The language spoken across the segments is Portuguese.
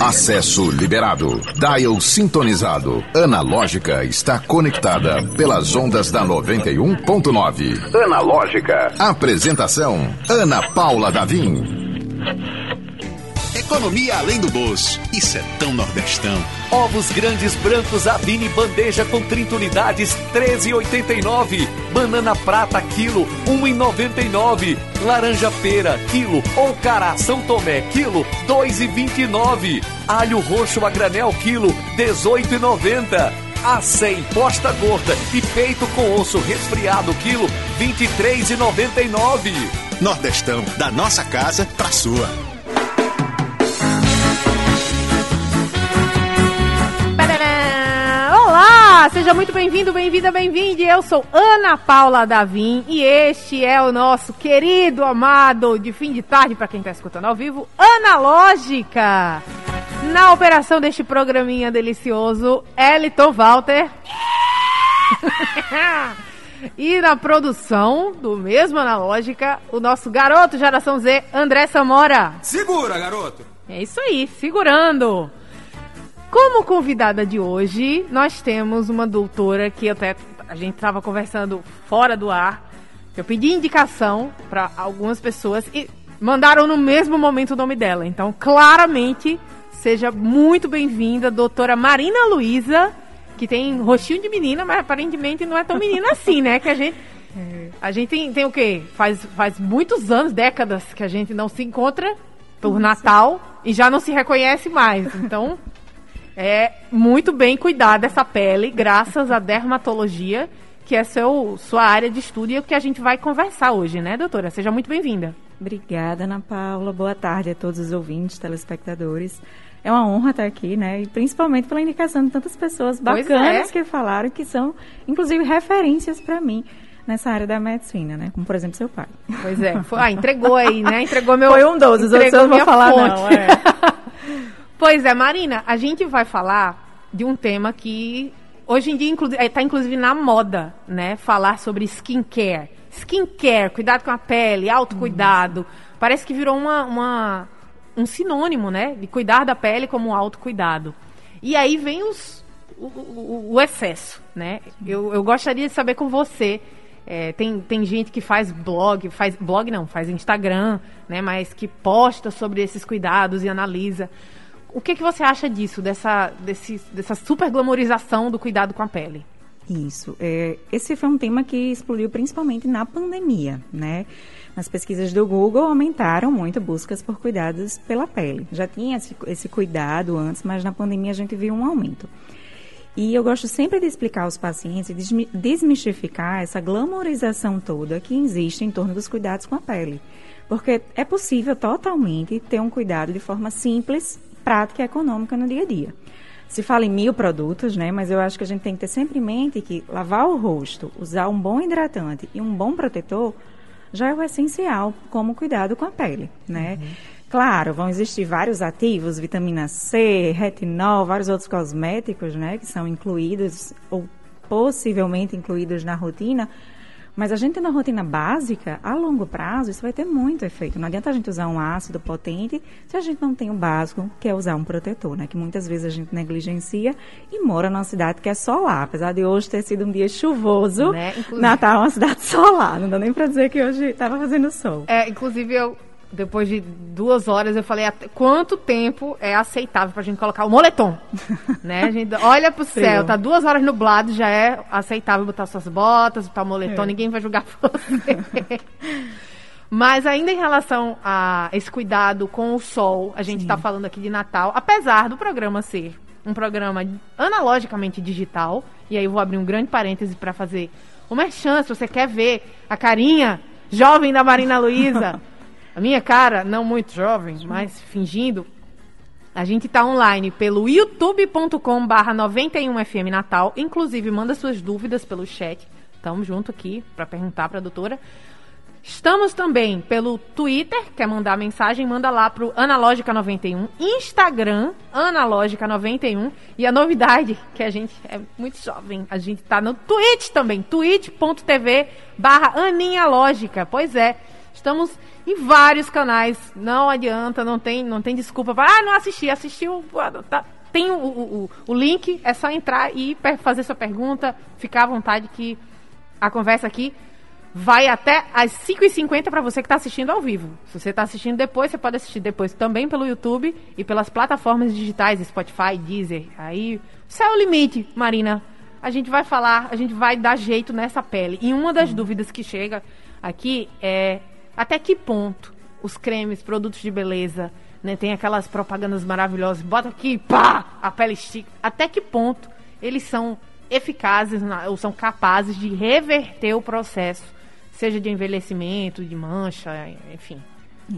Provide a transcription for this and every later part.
Acesso liberado. Dial sintonizado. Analógica está conectada pelas ondas da 91.9. Analógica. Apresentação: Ana Paula Davim. Economia além do bolso. Isso é tão nordestão. Ovos grandes brancos Avini bandeja com 30 unidades, 13,89. Banana prata quilo, 1,99. Laranja pera quilo ou cará São Tomé quilo, 2,29. Alho roxo a granel quilo, 18,90. A100 posta gorda e peito com osso resfriado quilo, 23,99. Nordestão, da nossa casa pra sua. Seja muito bem-vindo, bem-vinda, bem-vinde. Eu sou Ana Paula Davim e este é o nosso querido, amado, de fim de tarde, para quem está escutando ao vivo, Analógica. Na operação deste programinha delicioso, Eliton Walter. e na produção do mesmo Analógica, o nosso garoto geração Z, André Samora. Segura, garoto! É isso aí, segurando. Como convidada de hoje, nós temos uma doutora que até a gente estava conversando fora do ar. Eu pedi indicação para algumas pessoas e mandaram no mesmo momento o nome dela. Então, claramente, seja muito bem-vinda, doutora Marina Luiza, que tem rostinho de menina, mas aparentemente não é tão menina assim, né? Que a gente. A gente tem, tem o quê? Faz, faz muitos anos, décadas, que a gente não se encontra por Natal e já não se reconhece mais. Então, é muito bem cuidar dessa pele, graças à dermatologia, que é seu, sua área de estudo e o que a gente vai conversar hoje, né, doutora? Seja muito bem-vinda. Obrigada, Ana Paula. Boa tarde a todos os ouvintes, telespectadores. É uma honra estar aqui, né? E principalmente pela indicação de tantas pessoas bacanas é. que falaram, que são, inclusive, referências para mim nessa área da medicina, né? Como, por exemplo, seu pai. Pois é. Foi, ah, entregou aí, né? Entregou meu... Foi um dos, os outros eu não vou falar fonte. não. É. Pois é, Marina, a gente vai falar de um tema que hoje em dia está é, inclusive na moda, né? Falar sobre skincare. Skincare, cuidado com a pele, autocuidado. Uhum. Parece que virou uma, uma, um sinônimo, né? De cuidar da pele como autocuidado. E aí vem os, o, o, o excesso, né? Eu, eu gostaria de saber com você. É, tem, tem gente que faz blog, faz blog não, faz Instagram, né? Mas que posta sobre esses cuidados e analisa. O que, que você acha disso, dessa, desse, dessa super glamorização do cuidado com a pele? Isso. É, esse foi um tema que explodiu principalmente na pandemia, né? As pesquisas do Google aumentaram muito buscas por cuidados pela pele. Já tinha esse, esse cuidado antes, mas na pandemia a gente viu um aumento. E eu gosto sempre de explicar aos pacientes e desmistificar essa glamorização toda que existe em torno dos cuidados com a pele. Porque é possível totalmente ter um cuidado de forma simples prática econômica no dia a dia. Se fala em mil produtos, né? Mas eu acho que a gente tem que ter sempre em mente que lavar o rosto, usar um bom hidratante e um bom protetor já é o essencial como cuidado com a pele, né? Uhum. Claro, vão existir vários ativos, vitamina C, retinol, vários outros cosméticos, né, que são incluídos ou possivelmente incluídos na rotina, mas a gente tendo uma rotina básica, a longo prazo, isso vai ter muito efeito. Não adianta a gente usar um ácido potente se a gente não tem o básico, que é usar um protetor, né? Que muitas vezes a gente negligencia e mora numa cidade que é solar. Apesar de hoje ter sido um dia chuvoso, né? Natal é uma cidade solar. Não dá nem para dizer que hoje estava fazendo sol. É, inclusive eu depois de duas horas, eu falei quanto tempo é aceitável pra gente colocar o moletom. né? A gente olha pro céu, tá duas horas nublado, já é aceitável botar suas botas, botar o moletom, é. ninguém vai julgar você. Mas ainda em relação a esse cuidado com o sol, a gente está falando aqui de Natal, apesar do programa ser um programa analogicamente digital, e aí eu vou abrir um grande parêntese para fazer uma chance, você quer ver a carinha jovem da Marina Luiza, a minha cara, não muito jovem, mas fingindo, a gente está online pelo youtube.com barra 91FM Natal. Inclusive, manda suas dúvidas pelo chat. Tamo junto aqui para perguntar para a doutora. Estamos também pelo Twitter, quer mandar mensagem, manda lá pro Analógica91, Instagram, Analógica91, e a novidade, que a gente é muito jovem, a gente tá no Twitch também, twitch.tv barra Aninha Lógica. Pois é, Estamos em vários canais. Não adianta, não tem, não tem desculpa. Ah, não assisti, assistiu. Tá, tem o, o, o, link, é só entrar e fazer sua pergunta. Ficar à vontade que a conversa aqui vai até às 5h50 para você que está assistindo ao vivo. Se você está assistindo depois, você pode assistir depois também pelo YouTube e pelas plataformas digitais, Spotify, Deezer. Aí, céu é o limite, Marina. A gente vai falar, a gente vai dar jeito nessa pele. E uma das hum. dúvidas que chega aqui é até que ponto os cremes, produtos de beleza, né, tem aquelas propagandas maravilhosas, bota aqui, pá, a pele estica. Até que ponto eles são eficazes ou são capazes de reverter o processo seja de envelhecimento, de mancha, enfim.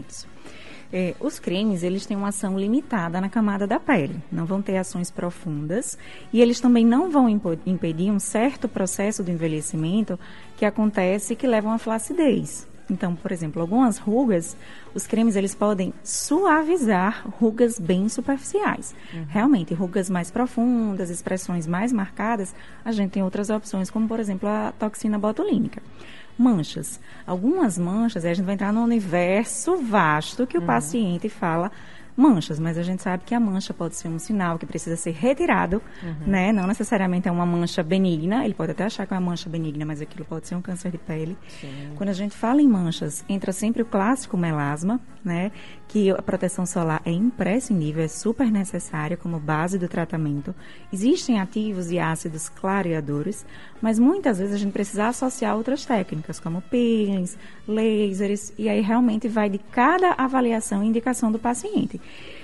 Isso. É, os cremes, eles têm uma ação limitada na camada da pele, não vão ter ações profundas e eles também não vão impedir um certo processo de envelhecimento que acontece que leva a uma flacidez. Então, por exemplo, algumas rugas, os cremes eles podem suavizar rugas bem superficiais. Uhum. Realmente, rugas mais profundas, expressões mais marcadas, a gente tem outras opções, como por exemplo a toxina botulínica. Manchas. Algumas manchas, a gente vai entrar no universo vasto que o uhum. paciente fala manchas, mas a gente sabe que a mancha pode ser um sinal que precisa ser retirado, uhum. né? Não necessariamente é uma mancha benigna, ele pode até achar que é uma mancha benigna, mas aquilo pode ser um câncer de pele. Sim. Quando a gente fala em manchas, entra sempre o clássico melasma, né? Que a proteção solar é imprescindível, é super necessária como base do tratamento. Existem ativos e ácidos clareadores, mas muitas vezes a gente precisa associar outras técnicas, como peelings, lasers, e aí realmente vai de cada avaliação e indicação do paciente.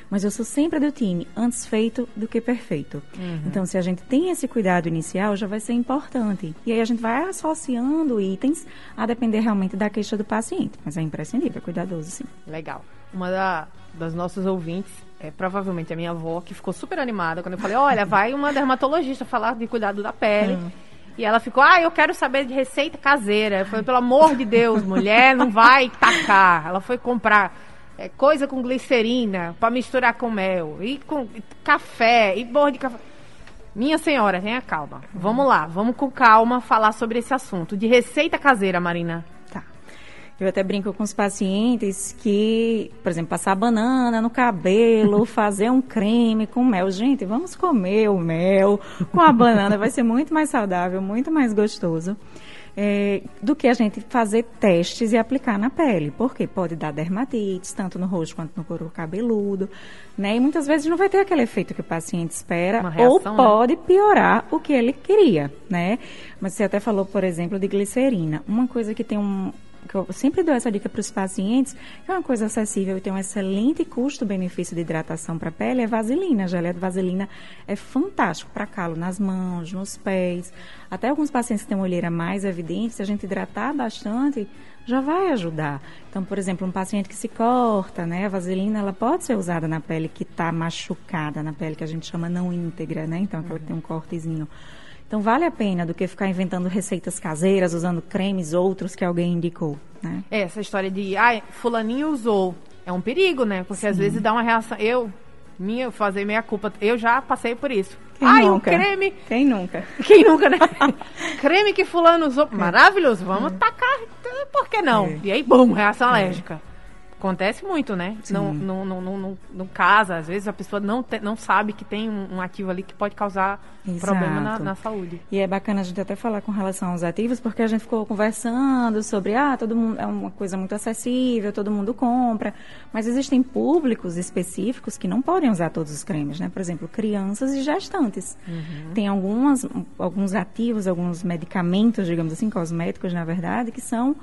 Mas eu sou sempre do time, antes feito do que perfeito. Uhum. Então, se a gente tem esse cuidado inicial, já vai ser importante. E aí a gente vai associando itens a depender realmente da queixa do paciente. Mas é imprescindível, é cuidadoso, sim. Legal. Uma da, das nossas ouvintes é provavelmente a minha avó, que ficou super animada quando eu falei: olha, vai uma dermatologista falar de cuidado da pele. Uhum. E ela ficou, ah, eu quero saber de receita caseira. Eu falei, pelo amor de Deus, mulher, não vai tacar. Ela foi comprar é, coisa com glicerina para misturar com mel, e com café, e borra de café. Minha senhora, tenha calma. Vamos lá, vamos com calma falar sobre esse assunto. De receita caseira, Marina. Eu até brinco com os pacientes que, por exemplo, passar banana no cabelo, fazer um creme com mel. Gente, vamos comer o mel com a banana, vai ser muito mais saudável, muito mais gostoso. É, do que a gente fazer testes e aplicar na pele. Porque pode dar dermatite, tanto no rosto quanto no couro cabeludo, né? E muitas vezes não vai ter aquele efeito que o paciente espera, reação, ou né? pode né? piorar o que ele queria, né? Mas você até falou, por exemplo, de glicerina. Uma coisa que tem um, que eu sempre dou essa dica para os pacientes, que é uma coisa acessível e tem um excelente custo-benefício de hidratação para a pele, é vaselina. A geleia de vaselina é fantástico para calo nas mãos, nos pés. Até alguns pacientes que têm uma olheira mais evidente, se a gente hidratar bastante, já vai ajudar. Então, por exemplo, um paciente que se corta, né? A vaselina, ela pode ser usada na pele que está machucada, na pele que a gente chama não íntegra, né? Então, aquela que tem um cortezinho. Então vale a pena do que ficar inventando receitas caseiras, usando cremes outros que alguém indicou, né? É, essa história de, ai, ah, fulaninho usou, é um perigo, né? Porque Sim. às vezes dá uma reação, eu, minha, fazer minha culpa, eu já passei por isso. Quem ai, nunca? um creme... Quem nunca? Quem nunca, né? creme que fulano usou, maravilhoso, vamos é. tacar, por que não? É. E aí, bum, reação é. alérgica. Acontece muito, né? Não, não, não, não, não, casa, às vezes a pessoa não, te, não sabe que tem um, um, ativo ali que pode causar Exato. problema na, na, saúde. E é bacana a gente até falar com relação aos ativos, porque a gente ficou conversando sobre, ah, todo mundo é uma coisa muito acessível, todo mundo compra, mas existem públicos específicos que não podem usar todos os cremes, né? Por exemplo, crianças e gestantes. Uhum. Tem algumas, alguns ativos, alguns medicamentos, digamos assim, cosméticos, na verdade, que são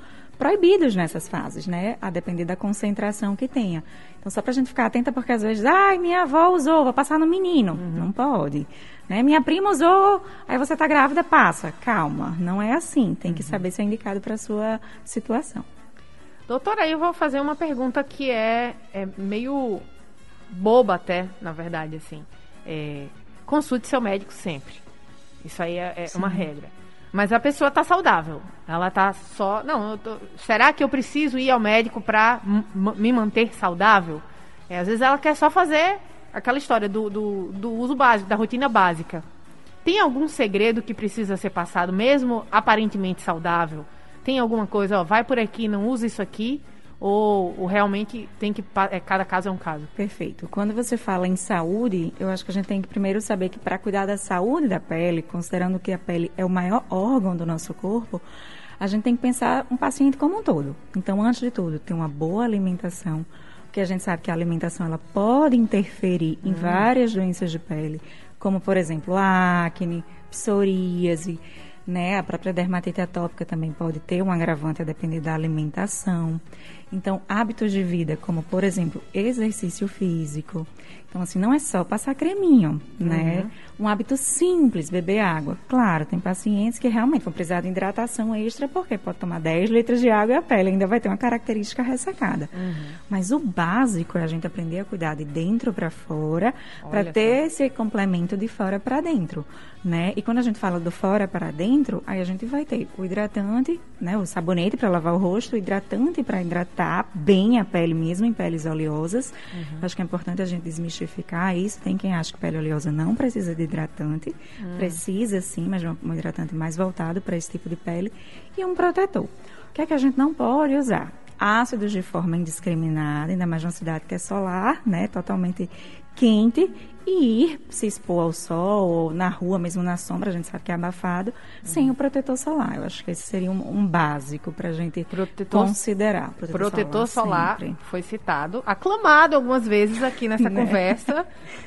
proibidos nessas fases, né? A depender da concentração que tenha. Então, só para a gente ficar atenta, porque às vezes, ai, minha avó usou, vou passar no menino. Uhum. Não pode. Né? Minha prima usou, aí você está grávida, passa. Calma, não é assim. Tem que uhum. saber ser indicado para a sua situação. Doutora, eu vou fazer uma pergunta que é, é meio boba até, na verdade, assim. É, consulte seu médico sempre. Isso aí é, é uma regra. Mas a pessoa está saudável. Ela está só. Não, tô... será que eu preciso ir ao médico para me manter saudável? É, às vezes ela quer só fazer aquela história do, do, do, uso básico, da rotina básica. Tem algum segredo que precisa ser passado, mesmo aparentemente saudável? Tem alguma coisa, ó, vai por aqui, não usa isso aqui? Ou, ou realmente tem que é, cada caso é um caso? Perfeito. Quando você fala em saúde, eu acho que a gente tem que primeiro saber que para cuidar da saúde da pele, considerando que a pele é o maior órgão do nosso corpo, a gente tem que pensar um paciente como um todo. Então, antes de tudo, ter uma boa alimentação, porque a gente sabe que a alimentação ela pode interferir em hum. várias doenças de pele, como por exemplo acne, psoríase, né? A própria dermatite atópica também pode ter um agravante a depender da alimentação. Então, hábitos de vida, como por exemplo, exercício físico. Então, assim, não é só passar creminho, né? Uhum. Um hábito simples, beber água. Claro, tem pacientes que realmente vão precisar de hidratação extra, porque pode tomar 10 litros de água e a pele ainda vai ter uma característica ressecada. Uhum. Mas o básico é a gente aprender a cuidar de dentro para fora, para ter esse complemento de fora para dentro, né? E quando a gente fala do fora para dentro, aí a gente vai ter o hidratante, né? O sabonete para lavar o rosto, o hidratante para hidratar bem a pele mesmo em peles oleosas. Uhum. Acho que é importante a gente desmistificar isso. Tem quem acha que pele oleosa não precisa de hidratante. Hum. Precisa sim, mas um hidratante mais voltado para esse tipo de pele. E um protetor. O que é que a gente não pode usar? Ácidos de forma indiscriminada, ainda mais numa cidade que é solar, né? Totalmente quente e ir se expor ao sol ou na rua, mesmo na sombra, a gente sabe que é abafado, uhum. sem o protetor solar. Eu acho que esse seria um, um básico para a gente protetor, considerar. Protetor, protetor solar, solar foi citado, aclamado algumas vezes aqui nessa né? conversa.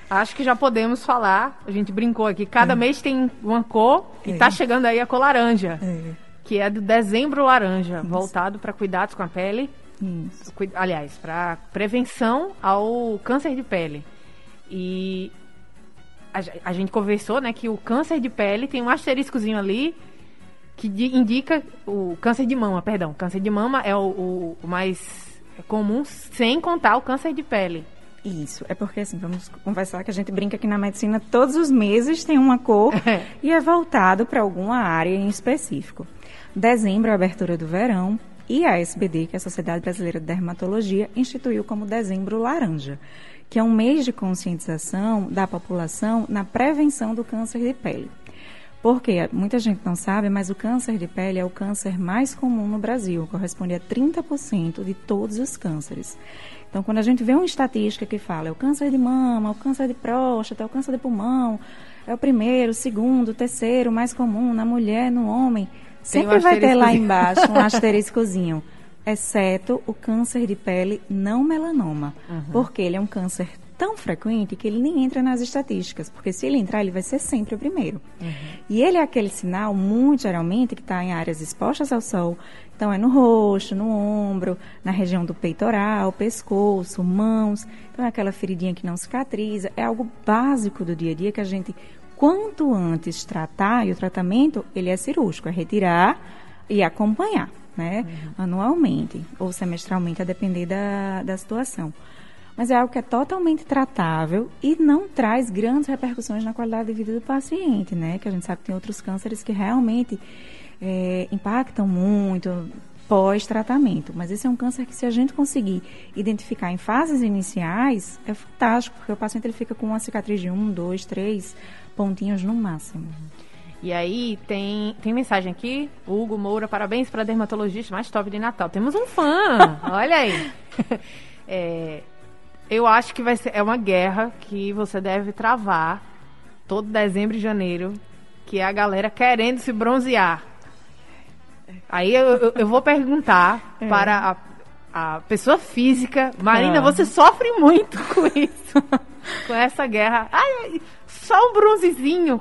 Acho que já podemos falar. A gente brincou aqui, cada é. mês tem uma cor e está é. chegando aí a cor laranja. É. Que é do dezembro laranja, Isso. voltado para cuidados com a pele. Isso. Aliás, para prevenção ao câncer de pele. E a, a, gente conversou, né, que o câncer de pele tem um asteriscozinho ali que indica o câncer de mama, perdão. Câncer de mama é o, o, mais comum, sem contar o câncer de pele. Isso, é porque assim, vamos conversar que a gente brinca que na medicina todos os meses tem uma cor é. e é voltado para alguma área em específico. Dezembro é a abertura do verão e a SBD, que é a Sociedade Brasileira de Dermatologia, instituiu como dezembro laranja que é um mês de conscientização da população na prevenção do câncer de pele. Porque muita gente não sabe, mas o câncer de pele é o câncer mais comum no Brasil, corresponde a 30% de todos os cânceres. Então, quando a gente vê uma estatística que fala é o câncer de mama, o câncer de próstata, é o câncer de pulmão, é o primeiro, o segundo, o terceiro mais comum na mulher, no homem, sempre um vai ter lá embaixo um asteriscozinho exceto o câncer de pele não melanoma, uhum. porque ele é um câncer tão frequente que ele nem entra nas estatísticas, porque se ele entrar, ele vai ser sempre o primeiro. Uhum. E ele é aquele sinal, muito geralmente, que está em áreas expostas ao sol. Então, é no rosto, no ombro, na região do peitoral, pescoço, mãos. Então, é aquela feridinha que não cicatriza. É algo básico do dia a dia que a gente, quanto antes tratar, e o tratamento, ele é cirúrgico, é retirar e acompanhar né? Uhum. Anualmente ou semestralmente, a depender da, da situação. Mas é algo que é totalmente tratável e não traz grandes repercussões na qualidade de vida do paciente, né? Que a gente sabe que tem outros cânceres que realmente é, impactam muito pós-tratamento. Mas esse é um câncer que, se a gente conseguir identificar em fases iniciais, é fantástico, porque o paciente ele fica com uma cicatriz de um, dois, três pontinhos no máximo. E aí tem, tem mensagem aqui, Hugo Moura, parabéns para dermatologista mais top de Natal. Temos um fã, olha aí. É, eu acho que vai ser é uma guerra que você deve travar todo dezembro e janeiro, que é a galera querendo se bronzear. Aí eu, eu, eu vou perguntar é. para a, a, pessoa física, Marina, ah. você sofre muito com isso, com essa guerra. Ai, só um bronzezinho,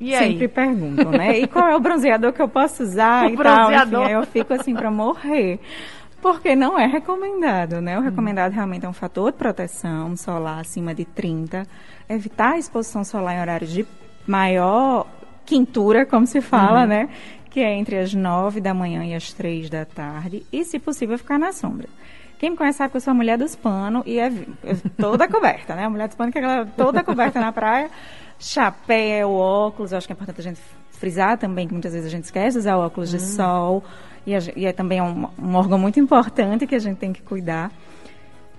e sempre aí? perguntam, né? E qual é o bronzeador que eu posso usar o e bronzeador. tal? Enfim, eu fico assim para morrer. Porque não é recomendado, né? O hum. recomendado realmente é um fator de proteção solar acima de 30, evitar a exposição solar em horários de maior quintura, como se fala, uhum. né? Que é entre as 9 da manhã e as 3 da tarde, e se possível ficar na sombra. Quem me conhece sabe que eu sou a mulher dos panos e é toda coberta, né? A mulher dos panos que é toda coberta na praia chapéu, óculos, eu acho que é importante a gente frisar também que muitas vezes a gente esquece de usar óculos de hum. sol e, a, e, é também um, um, órgão muito importante que a gente tem que cuidar.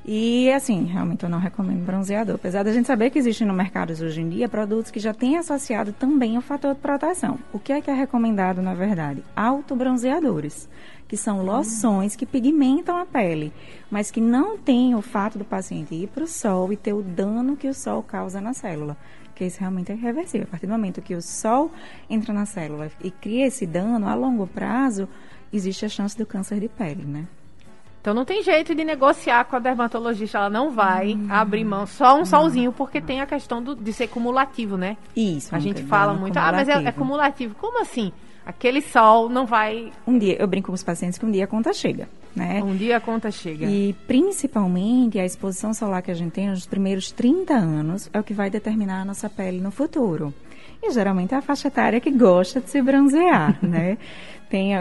E, assim, realmente eu não recomendo bronzeador. Apesar da gente saber que existem no mercado hoje em dia produtos que já têm associado também o fator de proteção. O que é que é recomendado, na verdade? Autobronzeadores, que são loções que pigmentam a pele, mas que não têm o fato do paciente ir para o sol e ter o dano que o sol causa na célula. Porque isso realmente é irreversível. A partir do momento que o sol entra na célula e cria esse dano, a longo prazo, existe a chance do câncer de pele, né? Então não tem jeito de negociar com a dermatologista, ela não vai hum, abrir mão só um solzinho, porque tem a questão do, de ser cumulativo, né? Isso. A gente fala muito, ah, mas é, é, cumulativo. Como assim? Aquele sol não vai. Um dia, eu brinco com os pacientes que um dia a conta chega, né? Um dia a conta chega. E principalmente a exposição solar que a gente tem nos primeiros 30 anos é o que vai determinar a nossa pele no futuro. E geralmente é a faixa etária que gosta de se bronzear, né? Tem,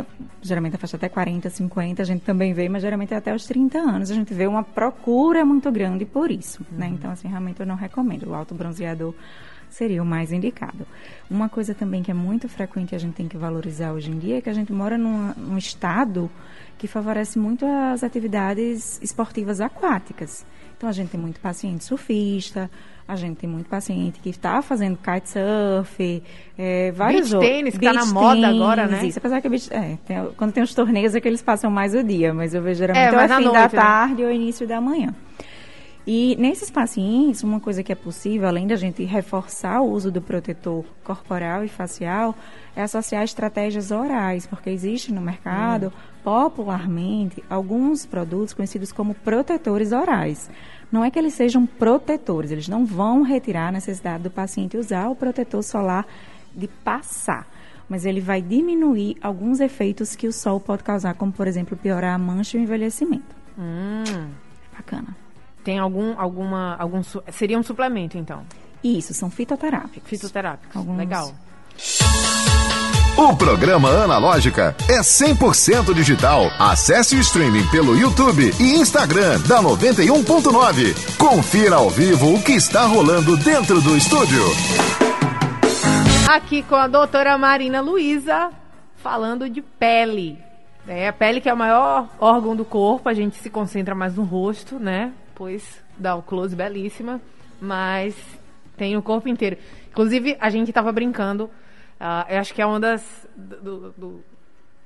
geralmente a faixa até 40, 50, a gente também vê, mas geralmente é até os 30 anos. A gente vê uma procura muito grande por isso, né? uhum. né? Então, assim, realmente eu não recomendo. O alto bronzeador seria o mais indicado. Uma coisa também que é muito frequente e a gente tem que valorizar hoje em dia é que a gente mora num, num estado que favorece muito as atividades esportivas aquáticas. Então, a gente tem muito paciente surfista, a gente tem muito paciente que está fazendo kitesurf, é, vários beach tênis, que está na moda agora, né? Isso, apesar que beach, é, tem, quando tem os torneios é que eles passam mais o dia, mas eu vejo geralmente é, o fim da né? tarde ou início da manhã. E nesses pacientes, uma coisa que é possível, além da gente reforçar o uso do protetor corporal e facial, é associar estratégias orais, porque existe no mercado, hum. popularmente, alguns produtos conhecidos como protetores orais. Não é que eles sejam protetores, eles não vão retirar a necessidade do paciente usar o protetor solar de passar mas ele vai diminuir alguns efeitos que o sol pode causar, como por exemplo piorar a mancha e o envelhecimento. Hum. Bacana. Tem algum, alguma, algum, seria um suplemento então? Isso, são fitoterápicos. Fitoterápicos, Alguns... legal. O programa Analógica é 100% digital. Acesse o streaming pelo YouTube e Instagram da 91.9. Confira ao vivo o que está rolando dentro do estúdio. Aqui com a doutora Marina Luiza, falando de pele. É, a pele que é o maior órgão do corpo, a gente se concentra mais no rosto, né? Pois dá o close belíssima, mas tem o corpo inteiro. Inclusive, a gente estava brincando Uh, eu acho que é uma das. Do, do,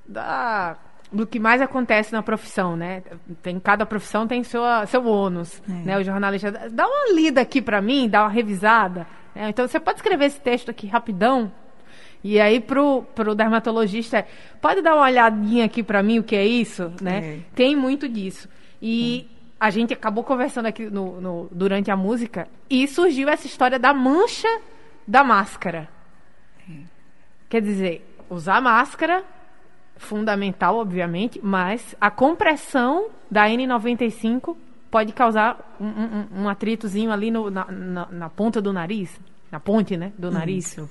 da, do que mais acontece na profissão, né? Tem, cada profissão tem sua, seu ônus, é. né? O jornalista dá uma lida aqui para mim, dá uma revisada. Né? Então você pode escrever esse texto aqui rapidão. E aí pro, pro dermatologista, pode dar uma olhadinha aqui para mim o que é isso, né? É. Tem muito disso. E é. A gente acabou conversando aqui no, no, durante a música e surgiu essa história da mancha da máscara. Quer dizer, usar máscara, fundamental, obviamente, mas a compressão da N95 pode causar um, um, um atritozinho ali no, na, na, na, ponta do nariz, na ponte, né, do nariz. Isso.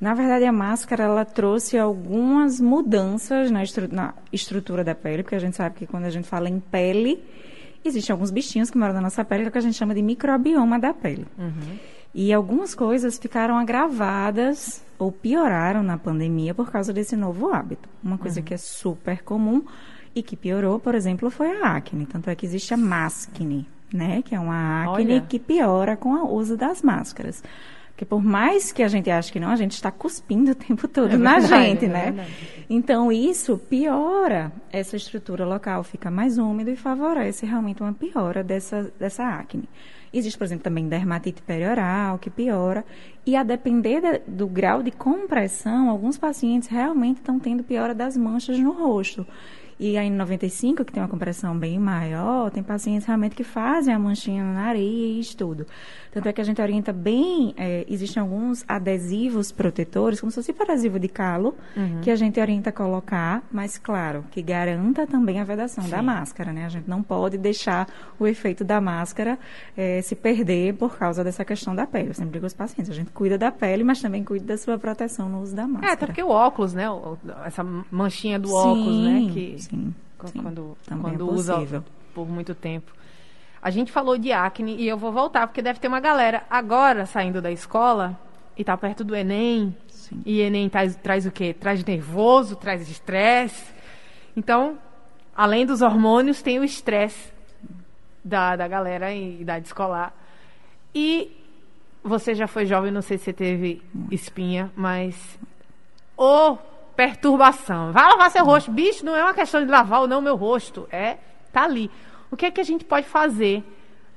Na verdade, a máscara, ela trouxe algumas mudanças na, estru na estrutura da pele, porque a gente sabe que quando a gente fala em pele, existem alguns bichinhos que moram na nossa pele, que, é o que a gente chama de microbioma da pele. Uhum. E algumas coisas ficaram agravadas ou pioraram na pandemia por causa desse novo hábito. Uma coisa uhum. que é super comum e que piorou, por exemplo, foi a acne. Tanto é que existe a mascne, né? Que é uma acne Olha. que piora com o uso das máscaras. Porque por mais que a gente ache que não, a gente está cuspindo o tempo todo é na gente, é né? Então isso piora essa estrutura local, fica mais úmido e favorece realmente uma piora dessa, dessa acne. Existe, por exemplo, também dermatite perioral, que piora. E a depender de, do grau de compressão, alguns pacientes realmente estão tendo piora das manchas no rosto. E aí, em 95, que tem uma compressão bem maior, tem pacientes realmente que fazem a manchinha no nariz, tudo. Tanto é que a gente orienta bem, é, existem alguns adesivos protetores, como se fosse adesivo de calo, uhum. que a gente orienta a colocar, mas claro, que garanta também a vedação Sim. da máscara, né? A gente não pode deixar o efeito da máscara é, se perder por causa dessa questão da pele. Eu sempre digo aos pacientes, a gente cuida da pele, mas também cuida da sua proteção no uso da máscara. É, até porque o óculos, né? Essa manchinha do sim, óculos, né? Que sim, quando, sim, quando é usa por muito tempo. A gente falou de acne e eu vou voltar, porque deve ter uma galera agora saindo da escola e tá perto do Enem. Sim. E Enem traz, traz o quê? Traz nervoso, traz estresse. Então, além dos hormônios, tem o estresse. da, da galera em idade escolar. E você já foi jovem, não sei se você teve espinha, mas. Ô, perturbação. Vai lavar seu rosto. Bicho, não é uma questão de lavar ou não meu rosto. É, tá ali. O que é que a gente pode fazer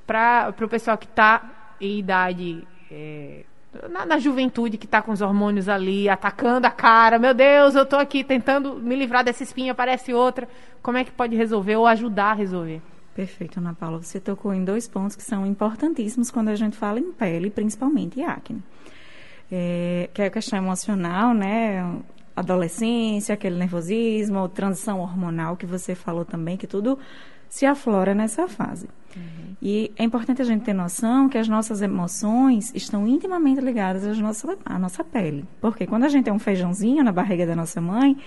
para o pessoal que está em idade. É, na, na, juventude que está com os hormônios ali, atacando a cara. Meu Deus, eu estou aqui tentando me livrar dessa espinha, aparece outra. Como é que pode resolver ou ajudar a resolver? Perfeito, Ana Paula. Você tocou em dois pontos que são importantíssimos quando a gente fala em pele, principalmente acne. É, que é a questão emocional, né? Adolescência, aquele nervosismo, transição hormonal que você falou também, que tudo se aflora nessa fase. Uhum. E é importante a gente ter noção que as nossas emoções estão intimamente ligadas à nossa, à nossa pele. Porque quando a gente tem um feijãozinho na barriga da nossa mãe,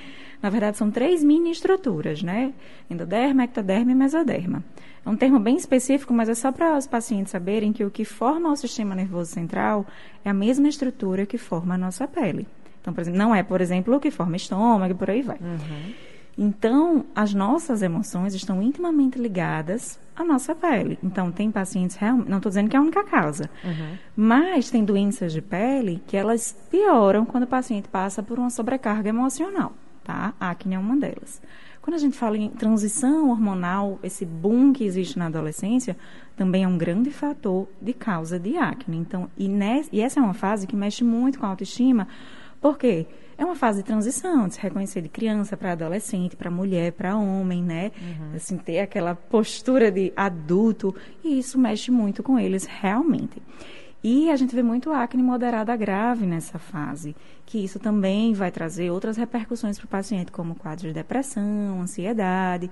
na verdade são três mini estruturas, né? Endoderma, ectoderma e mesoderma. É um termo bem específico, mas é só para os pacientes saberem que o que forma o sistema nervoso central é a mesma estrutura que forma a nossa pele. Então, por exemplo, não é, por exemplo, o que forma estômago e por aí vai. Uhum. Então, as nossas emoções estão intimamente ligadas à nossa pele. Então, tem pacientes realmente, não estou dizendo que é a única causa, uhum. mas tem doenças de pele que elas pioram quando o paciente passa por uma sobrecarga emocional, tá? A acne é uma delas. Quando a gente fala em transição hormonal, esse boom que existe na adolescência também é um grande fator de causa de acne. Então, e, nessa, e essa é uma fase que mexe muito com a autoestima, porque quê? é uma fase de transição, de se reconhecer de criança para adolescente, para mulher, para homem, né? Uhum. Assim, ter aquela postura de adulto, e isso mexe muito com eles realmente. E a gente vê muito acne moderada grave nessa fase, que isso também vai trazer outras repercussões para o paciente, como quadros de depressão, ansiedade.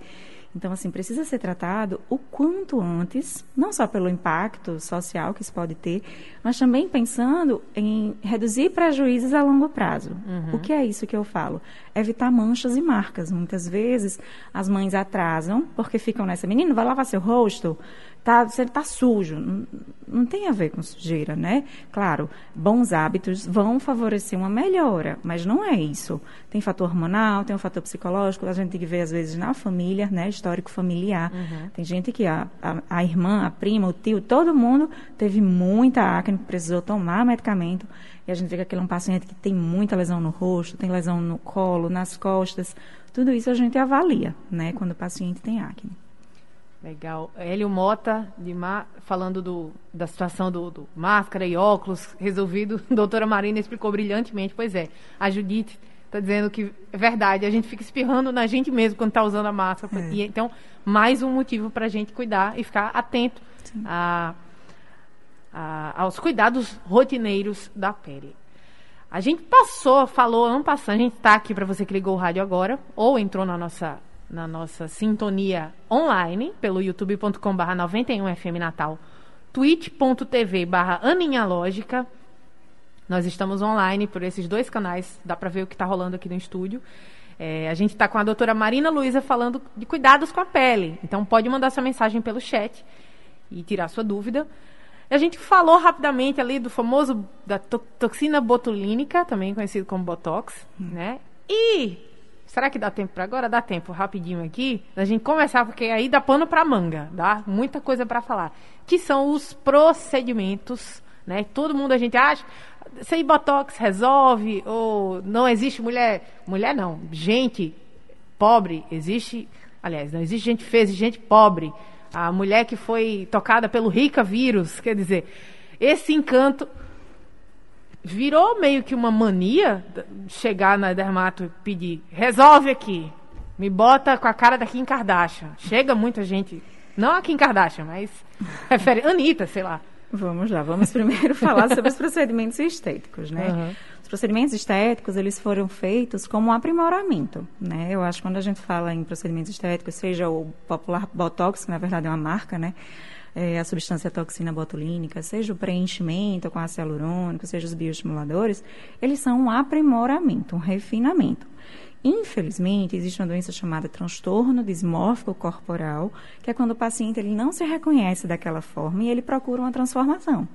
Então, assim, precisa ser tratado o quanto antes, não só pelo impacto social que isso pode ter, mas também pensando em reduzir prejuízos a longo prazo. Uhum. O que é isso que eu falo? Evitar manchas e marcas. Muitas vezes as mães atrasam porque ficam nessa, menino, vai lavar seu rosto, tá, você está sujo. Não, não, tem a ver com sujeira, né? Claro, bons hábitos vão favorecer uma melhora, mas não é isso. Tem fator hormonal, tem um fator psicológico, a gente tem que ver às vezes na família, né? Histórico familiar. Uhum. Tem gente que a, a, a, irmã, a prima, o tio, todo mundo teve muita acne, precisou tomar medicamento. E a gente vê que aquele é um paciente que tem muita lesão no rosto, tem lesão no colo, nas costas. Tudo isso a gente avalia, né? Quando o paciente tem acne. Legal. Hélio Mota, Mar, falando do, da situação do, do, máscara e óculos resolvido. doutora Marina explicou brilhantemente. Pois é, a Judite está dizendo que é verdade, a gente fica espirrando na gente mesmo quando está usando a máscara. É. E, então, mais um motivo para a gente cuidar e ficar atento a, a, aos cuidados rotineiros da pele. A gente passou, falou, ano passado, a gente está aqui para você que ligou o rádio agora, ou entrou na nossa na nossa sintonia online, pelo youtube.com barra 91FM Natal, twitch.tv barra Aninha Lógica. Nós estamos online por esses dois canais, dá para ver o que está rolando aqui no estúdio. É, a gente está com a doutora Marina Luiza falando de cuidados com a pele. Então pode mandar sua mensagem pelo chat e tirar sua dúvida. A gente falou rapidamente ali do famoso da to toxina botulínica, também conhecido como Botox, né? E Será que dá tempo para agora? Dá tempo, rapidinho aqui, a gente conversar, porque aí dá pano para manga, dá muita coisa para falar. Que são os procedimentos, né? Todo mundo a gente acha, se botox resolve ou não existe mulher, mulher não, gente pobre existe, aliás, não existe gente feia, existe gente pobre. A mulher que foi tocada pelo rica vírus, quer dizer, esse encanto virou meio que uma mania chegar na dermato e pedir, resolve aqui, me bota com a cara da Kim Kardashian. Chega muita gente, não a Kim Kardashian, mas refere Anitta, sei lá. Vamos lá, vamos primeiro falar sobre os procedimentos estéticos, né? Uhum. Os procedimentos estéticos, eles foram feitos como um aprimoramento, né? Eu acho que quando a gente fala em procedimentos estéticos, seja o popular Botox, que na verdade é uma marca, né? É, a substância toxina botulínica, seja o preenchimento com ácido hialurônico, seja os bioestimuladores, eles são um aprimoramento, um refinamento. Infelizmente, existe uma doença chamada transtorno dismórfico corporal, que é quando o paciente ele não se reconhece daquela forma e ele procura uma transformação.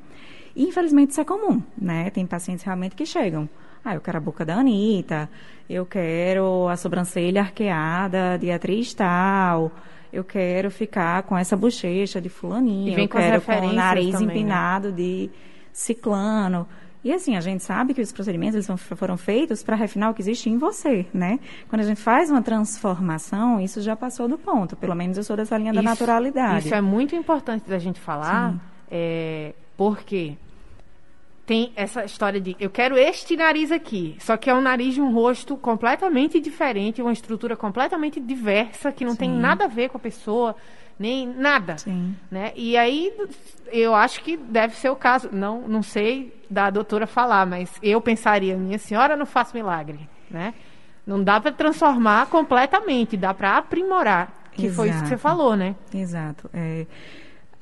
E, infelizmente, isso é comum, né? Tem pacientes realmente que chegam. Ah, eu quero a boca da Anitta, eu quero a sobrancelha arqueada de atriz tal, eu quero ficar com essa bochecha de fulaninho, eu quero com o nariz também, né? empinado né? de ciclano. E assim, a gente sabe que os procedimentos foram feitos para refinar o que existe em você, né? Quando a gente faz uma transformação, isso já passou do ponto. Pelo menos eu sou dessa linha isso, da naturalidade. Isso é muito importante da gente falar, é, porque tem essa história de eu quero este nariz aqui, só que é um nariz de um rosto completamente diferente, uma estrutura completamente diversa, que não Sim. tem nada a ver com a pessoa, nem nada. Sim. Né? E aí eu acho que deve ser o caso, não, não sei da doutora falar, mas eu pensaria, minha senhora, não faço milagre, né? Não dá para transformar completamente, dá para aprimorar, que Exato. foi isso que você falou, né? Exato. É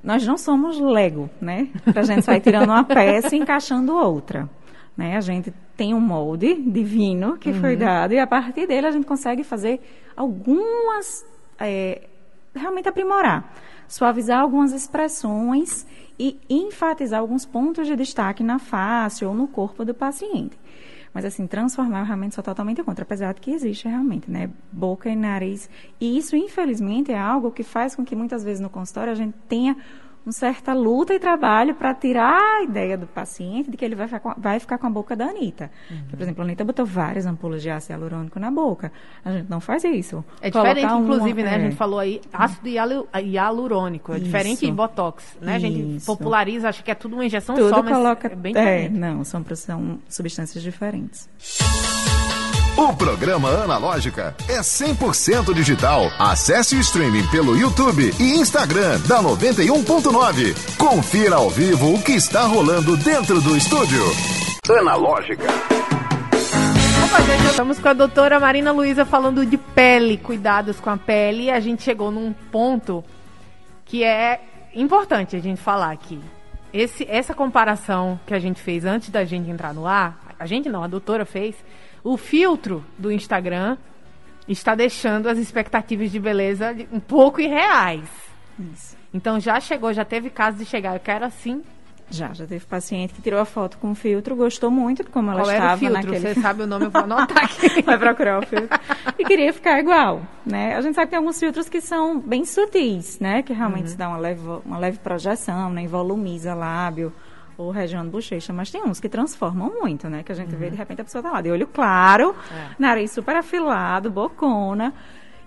nós não somos Lego, né? Para a gente sair tirando uma peça e encaixando outra. Né? A gente tem um molde divino que uhum. foi dado e a partir dele a gente consegue fazer algumas, é, realmente aprimorar, suavizar algumas expressões e enfatizar alguns pontos de destaque na face ou no corpo do paciente. Mas, assim, transformar realmente sou totalmente contra, apesar de que existe realmente, né? Boca e nariz. E isso, infelizmente, é algo que faz com que muitas vezes no consultório a gente tenha uma certa luta e trabalho para tirar a ideia do paciente de que ele vai ficar com, vai ficar com a boca da Anitta. Uhum. Por exemplo, a Anitta botou várias ampolas de ácido hialurônico na boca. A gente não faz isso. É diferente, uma, inclusive, né? É. A gente falou aí, ácido hialurônico. É isso. diferente de Botox, né? A gente isso. populariza, acha que é tudo uma injeção tudo só, mas coloca, é bem diferente. É, não, são, são substâncias diferentes. O programa Analógica é 100% digital. Acesse o streaming pelo YouTube e Instagram da 91.9. Confira ao vivo o que está rolando dentro do estúdio. Analógica. Opa, gente, estamos com a doutora Marina Luiza falando de pele, cuidados com a pele. E a gente chegou num ponto que é importante a gente falar aqui. Esse, essa comparação que a gente fez antes da gente entrar no ar, a gente não, a doutora fez o filtro do Instagram está deixando as expectativas de beleza um pouco irreais. Isso. Então já chegou, já teve caso de chegar, eu quero assim. Já, já teve paciente que tirou a foto com o filtro, gostou muito de como ela Qual estava era o filtro? naquele. Você sabe o nome, eu vou anotar aqui. Vai procurar o filtro. E queria ficar igual, né? A gente sabe que tem alguns filtros que são bem sutis, né? Que realmente uhum. dá uma leve, uma leve projeção, né? Volumiza lábio ou região bochecha, mas tem uns que transformam muito, né? Que a gente uhum. vê, de repente, a pessoa tá lá de olho claro, é. nariz super afilado, bocona,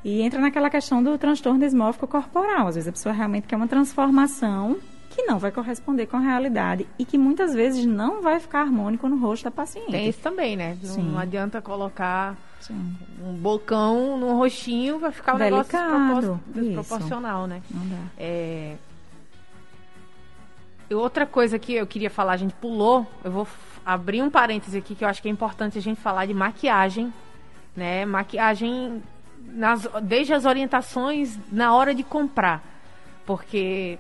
e entra naquela questão do transtorno desmórfico corporal. Às vezes a pessoa realmente quer uma transformação que não vai corresponder com a realidade e que muitas vezes não vai ficar harmônico no rosto da paciente. Tem isso também, né? Não, não adianta colocar Sim. um bocão no rostinho, vai ficar um Delicado. negócio desproporcional, né? Não dá. É, outra coisa que eu queria falar, a gente pulou, eu vou abrir um parêntese aqui que eu acho que é importante a gente falar de maquiagem, né? Maquiagem nas, desde as orientações na hora de comprar, porque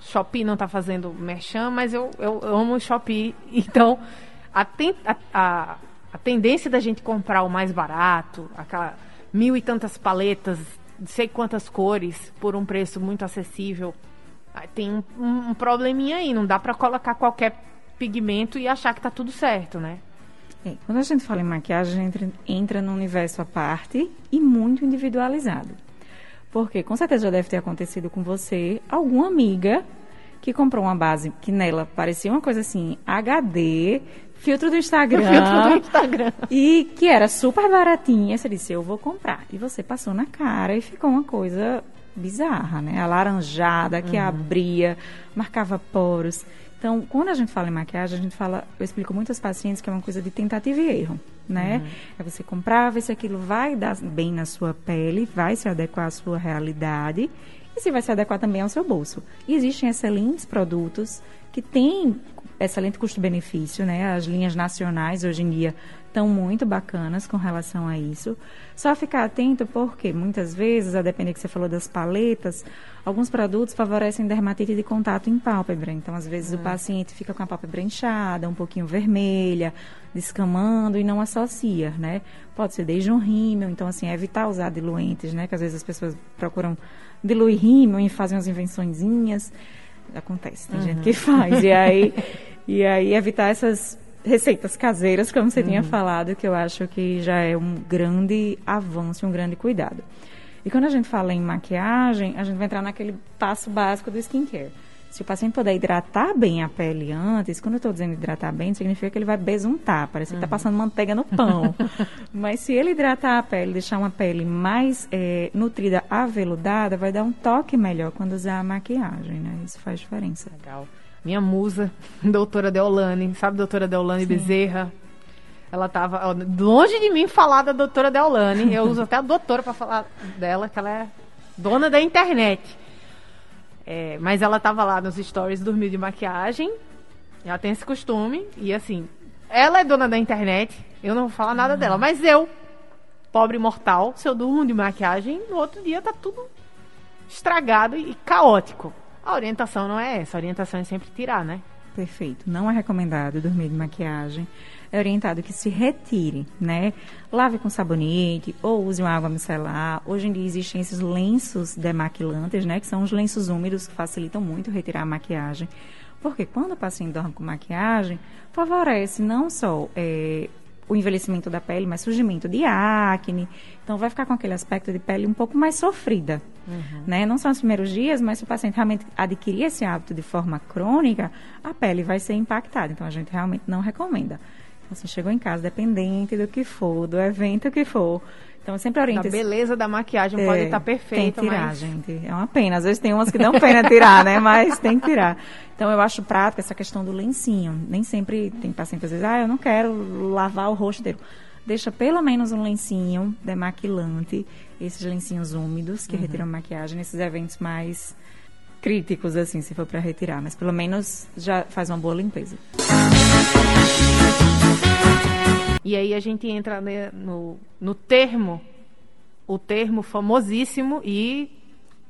Shopee não está fazendo merchan, mas eu, eu, amo Shopee, então a, ten, a, a, a tendência da gente comprar o mais barato, aquela mil e tantas paletas, sei quantas cores, por um preço muito acessível tem um, um, probleminha aí, não dá para colocar qualquer pigmento e achar que tá tudo certo, né? É, quando a gente fala em maquiagem, a gente entra, entra num universo à parte e muito individualizado. Porque com certeza já deve ter acontecido com você alguma amiga que comprou uma base que nela parecia uma coisa assim, HD, filtro do Instagram. filtro do Instagram. E que era super baratinha. Você disse, eu vou comprar. E você passou na cara e ficou uma coisa bizarra, né? Alaranjada, que uhum. abria, marcava poros. Então, quando a gente fala em maquiagem, a gente fala, eu explico muito aos pacientes que é uma coisa de tentativa e erro, né? Uhum. É você comprar, ver se aquilo vai dar bem na sua pele, vai se adequar à sua realidade e se vai se adequar também ao seu bolso. E existem excelentes produtos que têm excelente custo-benefício, né? As linhas nacionais hoje em dia estão muito bacanas com relação a isso. Só ficar atento porque muitas vezes, a depender que você falou das paletas, alguns produtos favorecem dermatite de contato em pálpebra. Então, às vezes, o hum. paciente fica com a pálpebra inchada, um pouquinho vermelha, descamando e não associa, né? Pode ser desde um rímel, então, assim, é evitar usar diluentes, né? Que às vezes as pessoas procuram diluir rímel e fazem umas invençõezinhas. Acontece, tem uhum. gente que faz. E aí, e aí evitar essas receitas caseiras, como você uhum. tinha falado, que eu acho que já é um grande avanço, um grande cuidado. E quando a gente fala em maquiagem, a gente vai entrar naquele passo básico do skincare. Se o paciente puder hidratar bem a pele antes, quando eu estou dizendo hidratar bem, significa que ele vai besuntar, parece que está uhum. passando manteiga no pão. Mas se ele hidratar a pele, deixar uma pele mais é, nutrida, aveludada, vai dar um toque melhor quando usar a maquiagem, né? Isso faz diferença. Legal. Minha musa, doutora Deolane, sabe doutora Deolane Sim. Bezerra? Ela estava longe de mim falar da doutora Deolane. Eu uso até a doutora para falar dela, que ela é dona da internet. É, mas ela tava lá nos stories dormindo de maquiagem. Ela tem esse costume. E assim, ela é dona da internet. Eu não vou falar nada uhum. dela. Mas eu, pobre mortal, se eu durmo de maquiagem, no outro dia tá tudo estragado e caótico. A orientação não é essa. A orientação é sempre tirar, né? Perfeito. Não é recomendado dormir de maquiagem é orientado que se retire, né? Lave com sabonete ou use uma água micelar. Hoje em dia existem esses lenços demaquilantes, né? Que são os lenços úmidos que facilitam muito retirar a maquiagem. Porque quando o paciente dorme com maquiagem, favorece não só é, o envelhecimento da pele, mas surgimento de acne. Então, vai ficar com aquele aspecto de pele um pouco mais sofrida. Uhum. Né? Não são os primeiros dias, mas se o paciente realmente adquirir esse hábito de forma crônica, a pele vai ser impactada. Então, a gente realmente não recomenda. Assim, chegou em casa, dependente do que for, do evento que for. Então, eu sempre oriento. A beleza da maquiagem é, pode estar perfeita, Tem que tirar, mas... gente. É uma pena. Às vezes tem umas que dão pena tirar, né? Mas tem que tirar. Então, eu acho prático essa questão do lencinho. Nem sempre tem paciente, às vezes, ah, eu não quero lavar o rosto dele. Deixa pelo menos um lencinho demaquilante, esses lencinhos úmidos que uhum. retiram maquiagem nesses eventos mais críticos, assim, se for para retirar. Mas pelo menos já faz uma boa limpeza. E aí a gente entra né, no, no termo, o termo famosíssimo e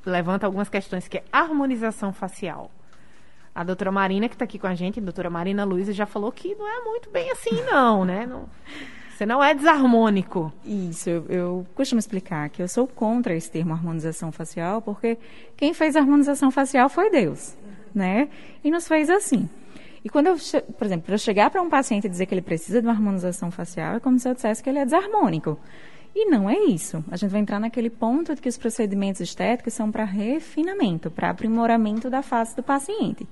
levanta algumas questões, que é harmonização facial. A doutora Marina, que está aqui com a gente, a doutora Marina Luiza, já falou que não é muito bem assim, não, né? Não, você não é desarmônico. Isso, eu, eu costumo explicar que eu sou contra esse termo harmonização facial, porque quem fez a harmonização facial foi Deus, né? E nos fez assim. E quando eu, por exemplo, para chegar para um paciente e dizer que ele precisa de uma harmonização facial, é como se eu dissesse que ele é desarmônico. E não é isso. A gente vai entrar naquele ponto de que os procedimentos estéticos são para refinamento, para aprimoramento da face do paciente.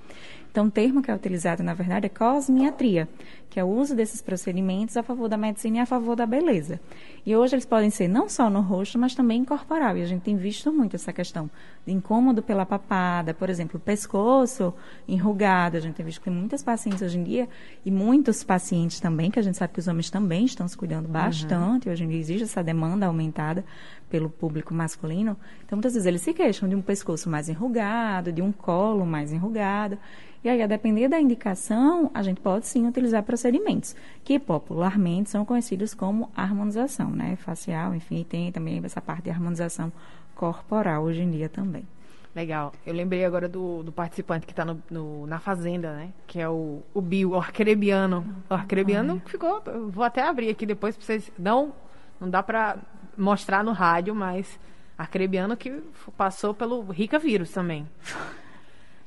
Então, o termo que é utilizado, na verdade, é cosmiatria, que é o uso desses procedimentos a favor da medicina e a favor da beleza. E hoje eles podem ser não só no rosto, mas também corporal. E a gente tem visto muito essa questão incômodo pela papada, por exemplo, o pescoço enrugado. A gente tem visto que tem muitas pacientes hoje em dia, e muitos pacientes também, que a gente sabe que os homens também estão se cuidando uhum. bastante. Uhum. Hoje em dia existe essa demanda aumentada pelo público masculino. Então, muitas vezes eles se queixam de um pescoço mais enrugado, de um colo mais enrugado. E aí, a depender da indicação, a gente pode sim utilizar procedimentos, que popularmente são conhecidos como harmonização, né? Facial, enfim, tem também essa parte de harmonização corporal hoje em dia também. Legal. Eu lembrei agora do, do participante que está na Fazenda, né? Que é o, o Bill, o arcrebiano. O arcrebiano ficou. Vou até abrir aqui depois para vocês. Não, não dá para mostrar no rádio, mas arcrebiano que passou pelo Rica vírus também.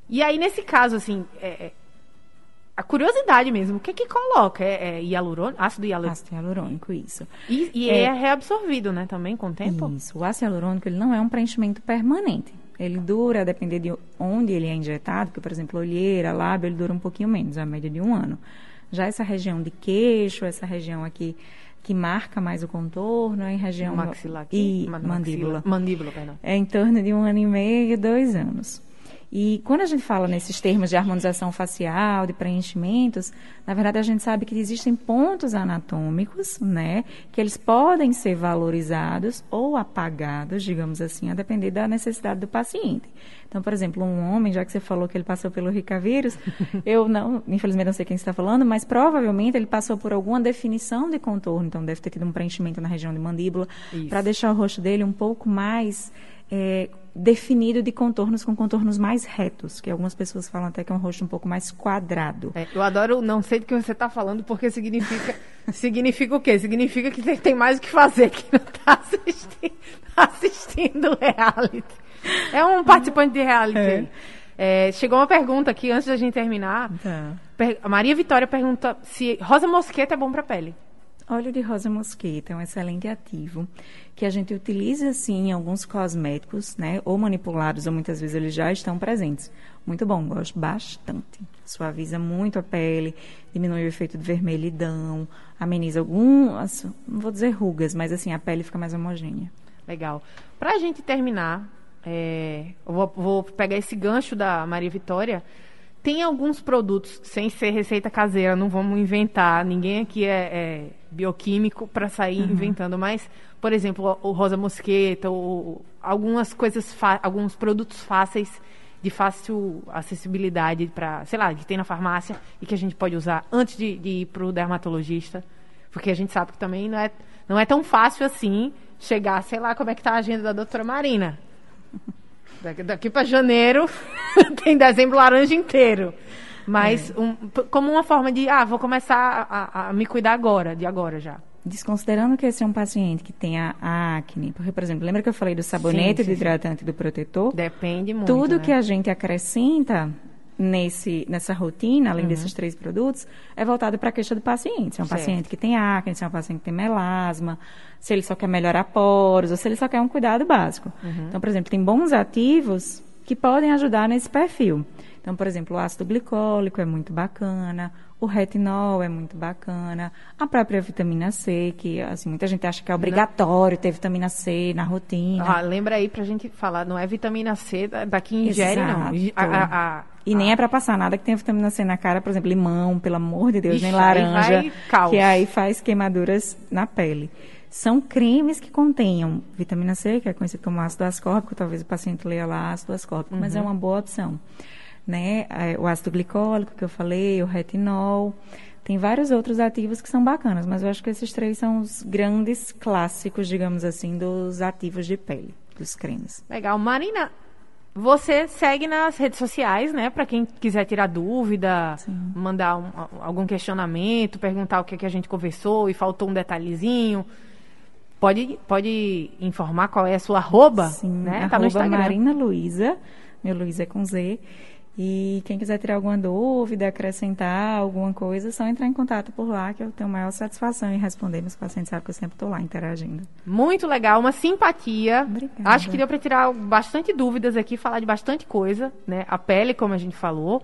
E aí, nesse caso, assim, é, é, a curiosidade mesmo, o que que coloca? É, é hialurônico, ácido hialurônico? Ácido hialurônico, isso. E, e é, é, reabsorvido, né, também, com o tempo? Isso. O ácido hialurônico, ele não é um preenchimento permanente. Ele dura, a depender de onde ele é injetado, porque, por exemplo, olheira, lábio, ele dura um pouquinho menos, a média de um ano. Já essa região de queixo, essa região aqui que marca mais o contorno, é em região... Maxilar aqui? E mandíbula. Mandíbula, perdão. É em torno de um ano e meio, dois anos. E quando a gente fala nesses termos de harmonização facial, de preenchimentos, na verdade a gente sabe que existem pontos anatômicos, né, que eles podem ser valorizados ou apagados, digamos assim, a depender da necessidade do paciente. Então, por exemplo, um homem, já que você falou que ele passou pelo Ricavírus, eu não, infelizmente não sei quem está falando, mas provavelmente ele passou por alguma definição de contorno, então deve ter tido um preenchimento na região de mandíbula, para deixar o rosto dele um pouco mais é, definido de contornos com contornos mais retos, que algumas pessoas falam até que é um rosto um pouco mais quadrado. É, eu adoro, não sei do que você está falando, porque significa significa o quê? Significa que você tem mais o que fazer, que não está assistindo, assistindo reality. É um participante de reality. É. É, chegou uma pergunta aqui antes da gente terminar. Tá. a Maria Vitória pergunta se rosa mosqueta é bom para pele. Óleo de rosa mosqueta é um excelente ativo que a gente utiliza assim em alguns cosméticos, né? Ou manipulados, ou muitas vezes eles já estão presentes. Muito bom, gosto bastante. Suaviza muito a pele, diminui o efeito de vermelhidão, ameniza algumas, não vou dizer rugas, mas assim a pele fica mais homogênea. Legal. Para a gente terminar, é, eu vou, vou pegar esse gancho da Maria Vitória tem alguns produtos, sem ser receita caseira, não vamos inventar, ninguém aqui é, é bioquímico para sair uhum. inventando, mas, por exemplo, o, rosa mosqueta, ou, algumas coisas, alguns produtos fáceis, de fácil acessibilidade para, sei lá, que tem na farmácia e que a gente pode usar antes de, de ir para o dermatologista, porque a gente sabe que também não é, não é tão fácil assim chegar, sei lá, como é que está a agenda da doutora Marina. Daqui para janeiro tem dezembro laranja inteiro. Mas é. um, como uma forma de, ah, vou começar a, a, me cuidar agora, de agora já. Desconsiderando que esse é um paciente que tem a, acne, porque, por exemplo, lembra que eu falei do sabonete, sim, sim, do hidratante e do protetor? Depende muito. Tudo né? que a gente acrescenta nesse, nessa rotina, além uhum. desses três produtos, é voltado para a queixa do paciente. Se é um certo. paciente que tem acne, se é um paciente que tem melasma, se ele só quer melhorar poros, ou se ele só quer um cuidado básico. Uhum. Então, por exemplo, tem bons ativos que podem ajudar nesse perfil. Então, por exemplo, o ácido glicólico é muito bacana, o retinol é muito bacana, a própria vitamina C, que assim, muita gente acha que é obrigatório ter vitamina C na rotina. Ah, lembra aí pra gente falar, não é vitamina C daqui ingere, Exato. não. A, a, a, e nem é para passar nada que tenha vitamina C na cara, por exemplo, limão, pelo amor de Deus, Ixi, nem laranja, aí que aí faz queimaduras na pele. São cremes que contenham vitamina C, que é conhecido como ácido ascórbico, talvez o paciente leia lá ácido ascórbico, uhum. mas é uhum. uma boa opção. Né? É, o ácido glicólico que eu falei, o retinol, tem vários outros ativos que são bacanas, mas eu acho que esses três são os grandes clássicos, digamos assim, dos ativos de pele, dos cremes. Legal. Marina, você segue nas redes sociais, né? Para quem quiser tirar dúvida, Sim. mandar um, algum questionamento, perguntar o que, que a gente conversou e faltou um detalhezinho. Pode, pode informar qual é a sua arroba, Sim, né? Tá arroba. Marina Luiza, meu Luiza é com Z. E quem quiser tirar alguma dúvida, acrescentar alguma coisa, é só entrar em contato por lá, que eu tenho maior satisfação em responder. Meus pacientes sabem que eu sempre estou lá interagindo. Muito legal, uma simpatia. Obrigada. Acho que deu para tirar bastante dúvidas aqui, falar de bastante coisa, né? A pele, como a gente falou,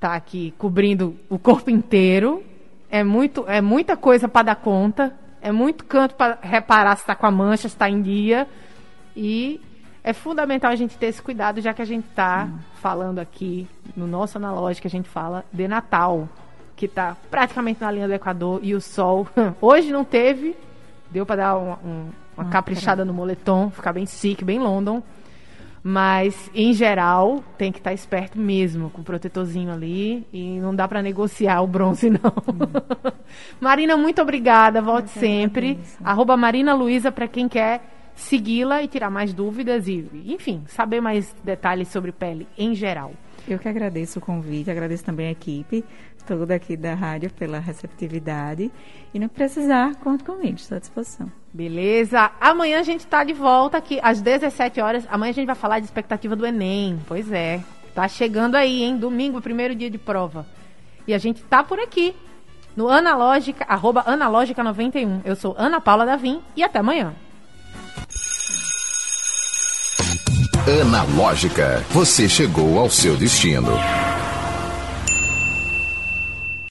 tá aqui cobrindo o corpo inteiro. É muito, é muita coisa para dar conta. É muito canto para reparar se está com a mancha, se está em dia. E é fundamental a gente ter esse cuidado, já que a gente está falando aqui no nosso analógico, a gente fala de Natal, que está praticamente na linha do Equador e o sol. Hoje não teve, deu para dar um, um, uma ah, caprichada caramba. no moletom, ficar bem chique, bem London. Mas, em geral, tem que estar tá esperto mesmo, com o protetorzinho ali. E não dá para negociar o bronze, não. Hum. Marina, muito obrigada. Volte sempre. Arroba Marina Luiza para quem quer segui-la e tirar mais dúvidas e, enfim, saber mais detalhes sobre pele em geral. Eu que agradeço o convite, agradeço também a equipe toda aqui da rádio pela receptividade. E não precisar, conta comigo, estou à disposição. Beleza. Amanhã a gente está de volta aqui às 17 horas. Amanhã a gente vai falar de expectativa do Enem. Pois é. Tá chegando aí, hein? Domingo, primeiro dia de prova. E a gente tá por aqui. No Analógica, arroba Analógica91. Eu sou Ana Paula Davim e até amanhã. analógica. Você chegou ao seu destino.